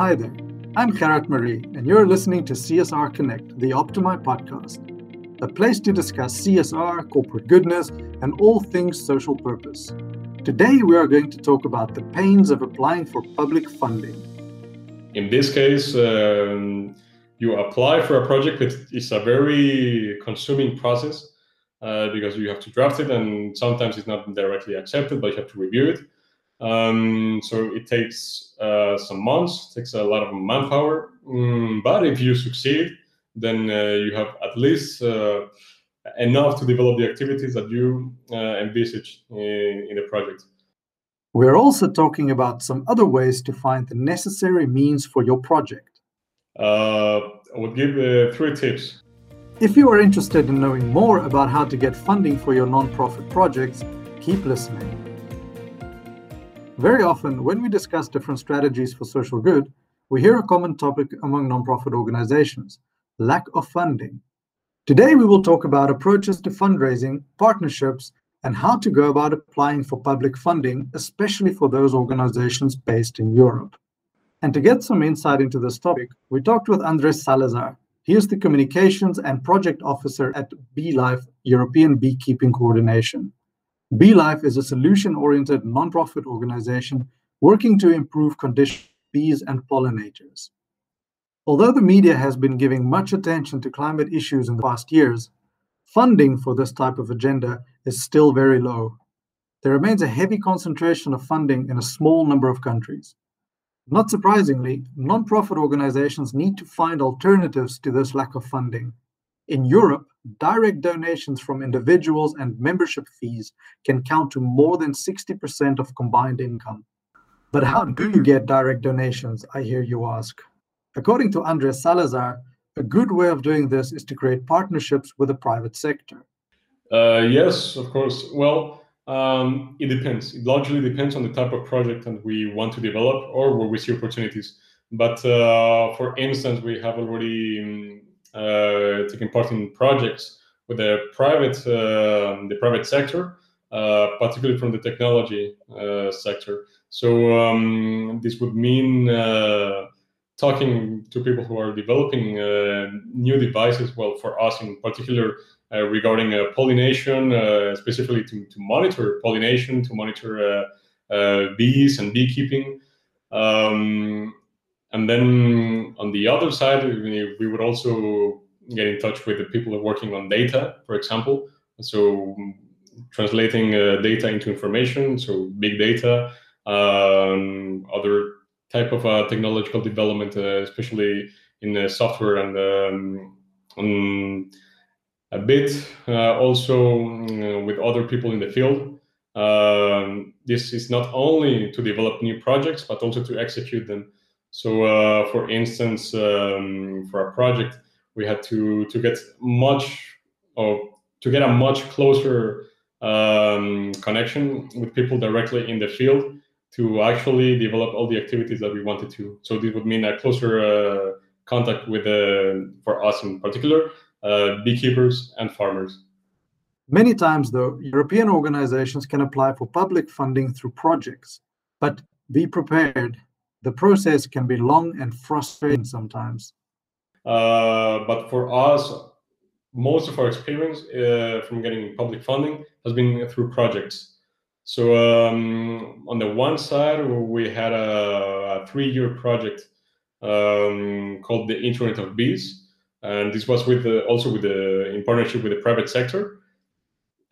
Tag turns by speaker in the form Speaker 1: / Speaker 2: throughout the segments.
Speaker 1: Hi there, I'm Gerard Marie, and you're listening to CSR Connect, the Optimy podcast, a place to discuss CSR, corporate goodness, and all things social purpose. Today, we are going to talk about the pains of applying for public funding.
Speaker 2: In this case, um, you apply for a project, it's a very consuming process uh, because you have to draft it, and sometimes it's not directly accepted, but you have to review it. Um, so it takes uh, some months, takes a lot of manpower. Mm, but if you succeed, then uh, you have at least uh, enough to develop the activities that you uh, envisage in, in the project.
Speaker 1: We're also talking about some other ways to find the necessary means for your project.
Speaker 2: Uh, I would give uh, three tips.
Speaker 1: If you are interested in knowing more about how to get funding for your nonprofit projects, keep listening. Very often, when we discuss different strategies for social good, we hear a common topic among nonprofit organizations lack of funding. Today, we will talk about approaches to fundraising, partnerships, and how to go about applying for public funding, especially for those organizations based in Europe. And to get some insight into this topic, we talked with Andres Salazar. He is the Communications and Project Officer at BeeLife European Beekeeping Coordination. BeeLife is a solution oriented nonprofit organization working to improve conditions of bees and pollinators. Although the media has been giving much attention to climate issues in the past years, funding for this type of agenda is still very low. There remains a heavy concentration of funding in a small number of countries. Not surprisingly, nonprofit organizations need to find alternatives to this lack of funding. In Europe, direct donations from individuals and membership fees can count to more than 60% of combined income. But how do you get direct donations, I hear you ask? According to Andres Salazar, a good way of doing this is to create partnerships with the private sector.
Speaker 2: Uh, yes, of course. Well, um, it depends. It largely depends on the type of project that we want to develop or where we see opportunities. But uh, for instance, we have already um, taking part in projects with the private uh, the private sector, uh, particularly from the technology sector. So um, this would mean talking to people who are developing new devices. Well, for us in particular, uh, regarding uh, pollination, uh, specifically to, to monitor pollination, to monitor bees and beekeeping. Um, and then on the other side, we, would also get in touch with the people working on data, for example. So translating uh, data into information, so big data, um, other type of uh, technological development, uh, especially in software and um, um, a bit uh, also uh, with other people in the field. Um, this is not only to develop new projects, but also to execute them. So, uh, for instance, um, for a project, we had to to get much or to get a much closer um, connection with people directly in the field to actually develop all the activities that we wanted to. So this would mean a closer uh, contact with, uh, for us in particular, uh, beekeepers and farmers.
Speaker 1: Many times, though, European organizations can apply for public funding through projects, but be prepared the process can be long and frustrating sometimes.
Speaker 2: Uh, but for us, most of our experience uh, from getting public funding has been through projects. So um, on the one side, we had a, a three-year project um, called the Internet of Bees, and this was with the, also with the in partnership with the private sector,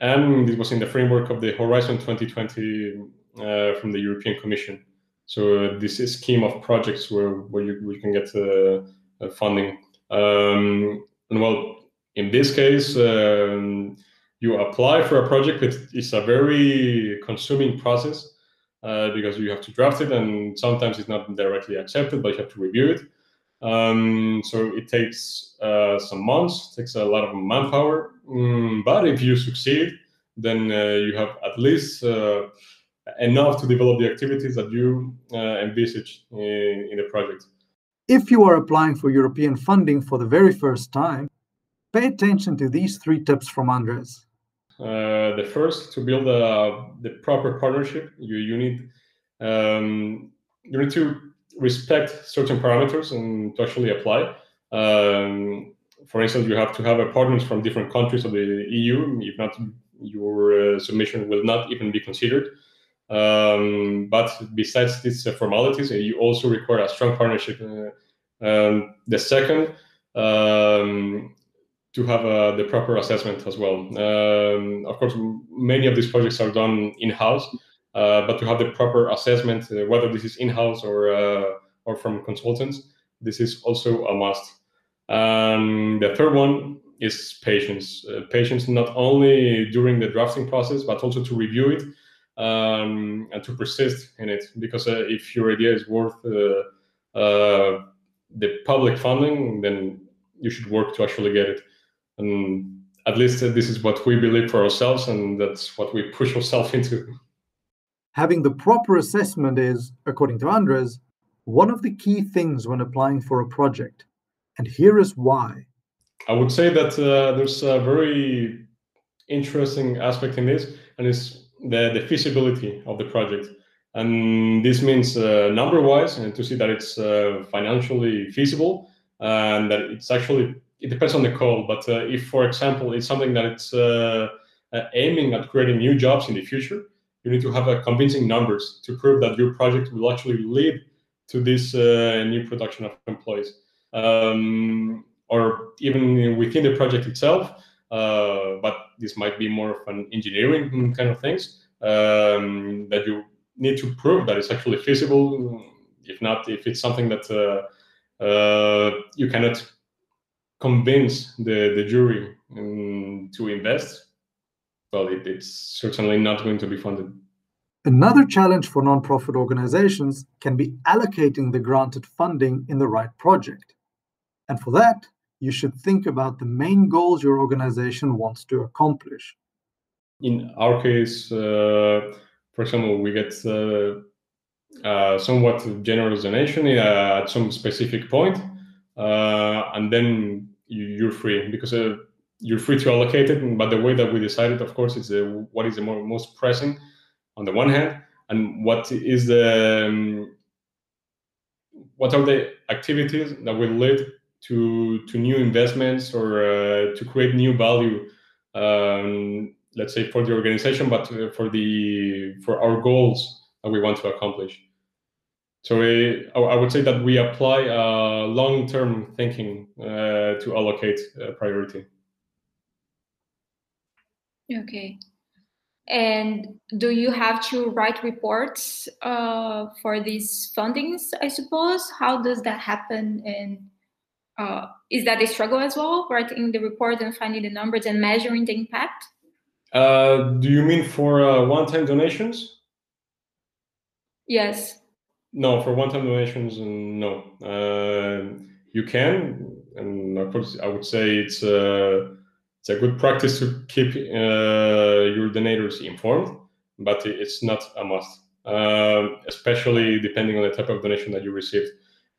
Speaker 2: and this was in the framework of the Horizon 2020 uh, from the European Commission. So uh, this is scheme of projects where where you, you can get uh, uh, funding. Um, and well, in this case, um, you apply for a project, it's a very consuming process uh, because you have to draft it, and sometimes it's not directly accepted, but you have to review it. Um, so it takes uh, some months, takes a lot of manpower. Mm, but if you succeed, then uh, you have at least enough to develop the activities that you uh, envisage in, in the project.
Speaker 1: If you are applying for European funding for the very first time, pay attention to these three tips from Andres.
Speaker 2: Uh, the first, to build a, the proper partnership, you, you need um, you need to respect certain parameters and to actually apply. Um, for instance, you have to have partners from different countries of the EU. If not, your uh, submission will not even be considered. Um, but besides these uh, formalities, uh, you also require a strong partnership. Uh, um, the second, um, to have uh, the proper assessment as well. Um, of course, many of these projects are done in-house, uh, but to have the proper assessment, uh, whether this is in-house or or from consultants, this is also a must. Um, the third one is patience. Uh, patience not only during the drafting process, but also to review it um, and to persist in it. Because uh, if your idea is worth uh, uh the public funding, then you should work to actually get it. And at least uh, this is what we believe for ourselves, and that's what we push ourselves into.
Speaker 1: Having the proper assessment is, according to Andres, one of the key things when applying for a project. And here is why.
Speaker 2: I would say that uh, there's a very interesting aspect in this, and it's the, the feasibility of the project. And this means uh, number wise, and to see that it's uh, financially feasible and that it's actually, it depends on the call. But uh, if, for example, it's something that it's uh, uh, aiming at creating new jobs in the future, you need to have a convincing numbers to prove that your project will actually lead to this new production of employees um, or even within the project itself. Uh, but this might be more of an engineering kind of things um, that you need to prove that it's actually feasible. If not, if it's something that uh, uh, you cannot convince the, the jury um, to invest, well, it, it's certainly not going to be funded.
Speaker 1: Another challenge for nonprofit organizations can be allocating the granted funding in the right project. And for that, you should think about the main goals your organization wants to accomplish.
Speaker 2: In our case, uh, for example, we get uh, uh, somewhat generous donation uh, at some specific point, uh, and then you, are free because uh, you're free to allocate it. But the way that we decided, of course, is what is the more, most pressing on the one hand, and what is the um, what are the activities that will lead to to new investments or uh, to create new value um, let's say for the organization but uh, for the for our goals that we want to accomplish so we, I would say that we apply uh, long-term thinking uh, to allocate priority.
Speaker 3: Okay. And do you have to write reports uh, for these fundings, I suppose? How does that happen? And uh, is that a struggle as well, writing the report and finding the numbers and measuring the impact?
Speaker 2: Uh, do you mean for uh, one-time donations?
Speaker 3: Yes.
Speaker 2: No, for one-time donations, no. Uh, you can, and of course, I would say it's a uh, it's a good practice to keep uh, your donators informed, but it's not a must, especially depending on the type of donation that you received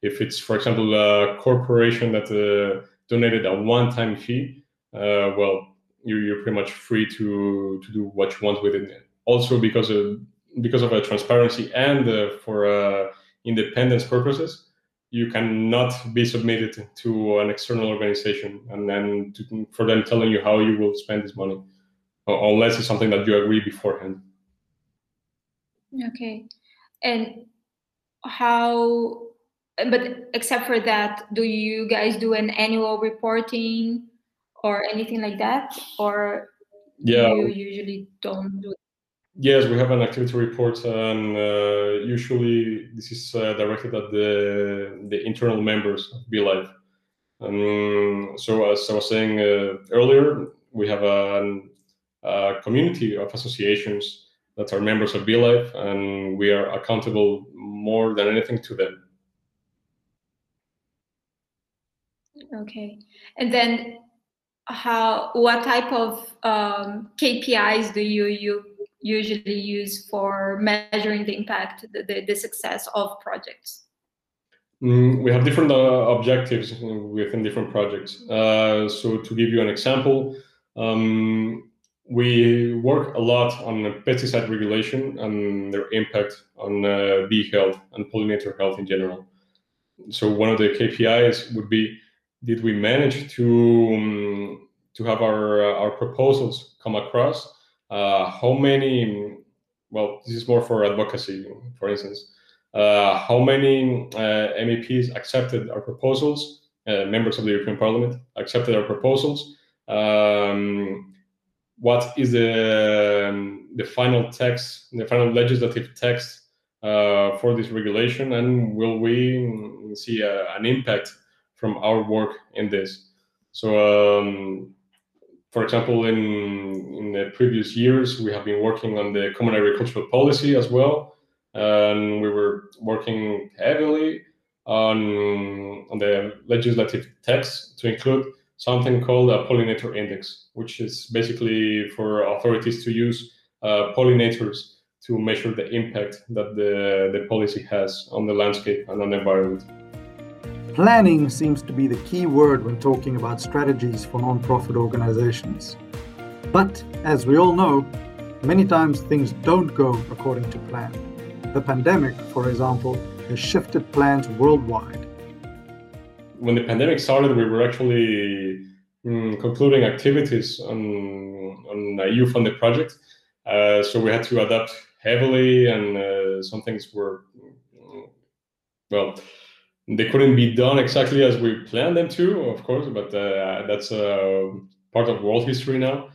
Speaker 2: if it's, for example, a corporation that uh, donated a one-time fee, uh, well, you're, you're pretty much free to to do what you want with it. Also, because of because of a transparency and uh, for uh, independence purposes, you cannot be submitted to an external organization and then to, for them telling you how you will spend this money, unless it's something that you agree beforehand.
Speaker 3: Okay, and how but except for that, do you guys do an annual reporting or anything like that, or
Speaker 2: yeah,
Speaker 3: you usually don't do? It?
Speaker 2: Yes, we have an activity report, and uh, usually this is uh, directed at the the internal members of BeeLife. Um, so, as I was saying uh, earlier, we have a, a, community of associations that are members of BeeLife, and we are accountable more than anything to them.
Speaker 3: Okay. And then how what type of um, KPIs do you, you usually use for measuring the impact, the, the, the success of projects?
Speaker 2: Mm, we have different uh, objectives within different projects. Uh, so to give you an example, um, we work a lot on pesticide regulation and their impact on uh, bee health and pollinator health in general. So one of the KPIs would be: Did we manage to um, to have our uh, our proposals come across? Uh, how many? Well, this is more for advocacy, for instance. Uh, how many uh, MEPs accepted our proposals? Uh, members of the European Parliament accepted our proposals. Um, what is the um, the final text, the final legislative text uh, for this regulation, and will we see a, an impact from our work in this? So, um, for example, in in the previous years, we have been working on the common agricultural policy as well, and we were working heavily on on the legislative text to include something called a pollinator index, which is basically for authorities to use uh, pollinators to measure the impact that the, the policy has on the landscape and on the environment.
Speaker 1: Planning seems to be the key word when talking about strategies for non-profit organizations. But as we all know, many times things don't go according to plan. The pandemic, for example, has shifted plans worldwide
Speaker 2: when the pandemic started, we were actually mm, concluding activities on on a EU-funded project. Uh, so we had to adapt heavily, and uh, some things were well, they couldn't be done exactly as we planned them to, of course. But uh, that's uh, part of world history now.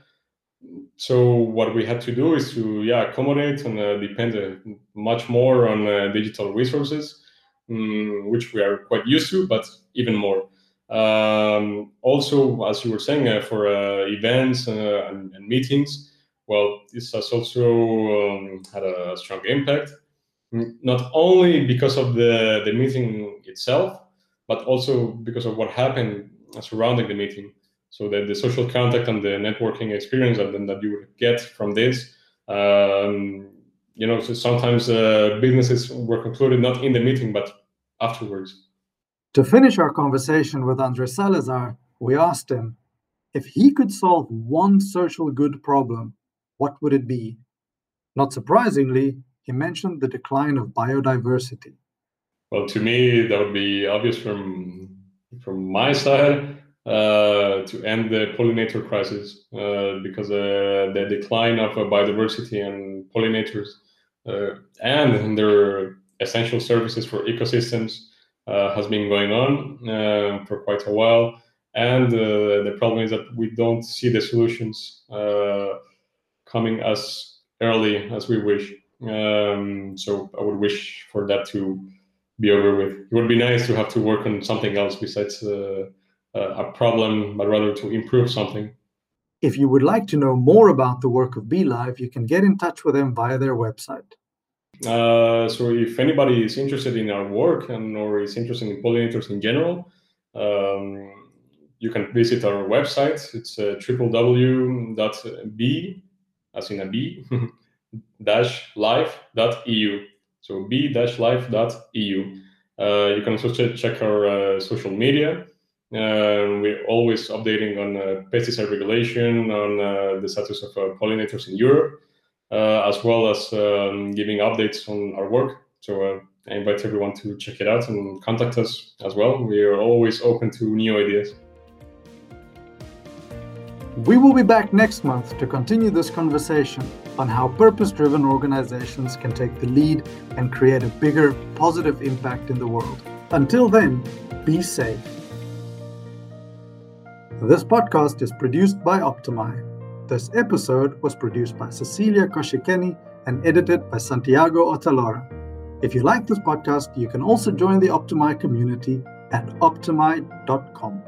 Speaker 2: So what we had to do is to yeah accommodate and uh, depend uh, much more on digital resources um, which we are quite used to, but even more. Um, also, as you were saying, uh, for uh, events uh, and, and, meetings, well, this has also um, had a strong impact, not only because of the, the meeting itself, but also because of what happened surrounding the meeting. So that the social contact and the networking experience that, that you would get from this um, you know, so sometimes uh, businesses were concluded not in the meeting, but afterwards.
Speaker 1: To finish our conversation with Andres Salazar, we asked him if he could solve one social good problem, what would it be? Not surprisingly, he mentioned the decline of biodiversity.
Speaker 2: Well, to me, that would be obvious from from my side uh, to end the pollinator crisis uh, because uh, the decline of biodiversity and pollinators uh, and their essential services for ecosystems uh, has been going on uh, for quite a while. And the problem is that we don't see the solutions coming as early as we wish. Um, so I would wish for that to be over with. It would be nice to have to work on something else besides uh, a problem, but rather to improve something.
Speaker 1: If you would like to know more about the work of BeeLife, you can get in touch with them via their website.
Speaker 2: Uh, so if anybody is interested in our work and or is interested in pollinators in general, um, you can visit our website. It's uh, www.b, as in a b, dash life.eu. So b-life.eu. Uh, you can also ch- check our uh, social media. Uh, we're always updating on uh, pesticide regulation, on uh, the status of uh, pollinators in Europe, as well as um, giving updates on our work. So I invite everyone to check it out and contact us as well. We are always open to new ideas.
Speaker 1: We will be back next month to continue this conversation on how purpose driven organizations can take the lead and create a bigger, positive impact in the world. Until then, be safe. This podcast is produced by Optimy. This episode was produced by Cecilia Koshikeni and edited by Santiago Otalora. If you like this podcast, you can also join the Optimy community at optimy.com.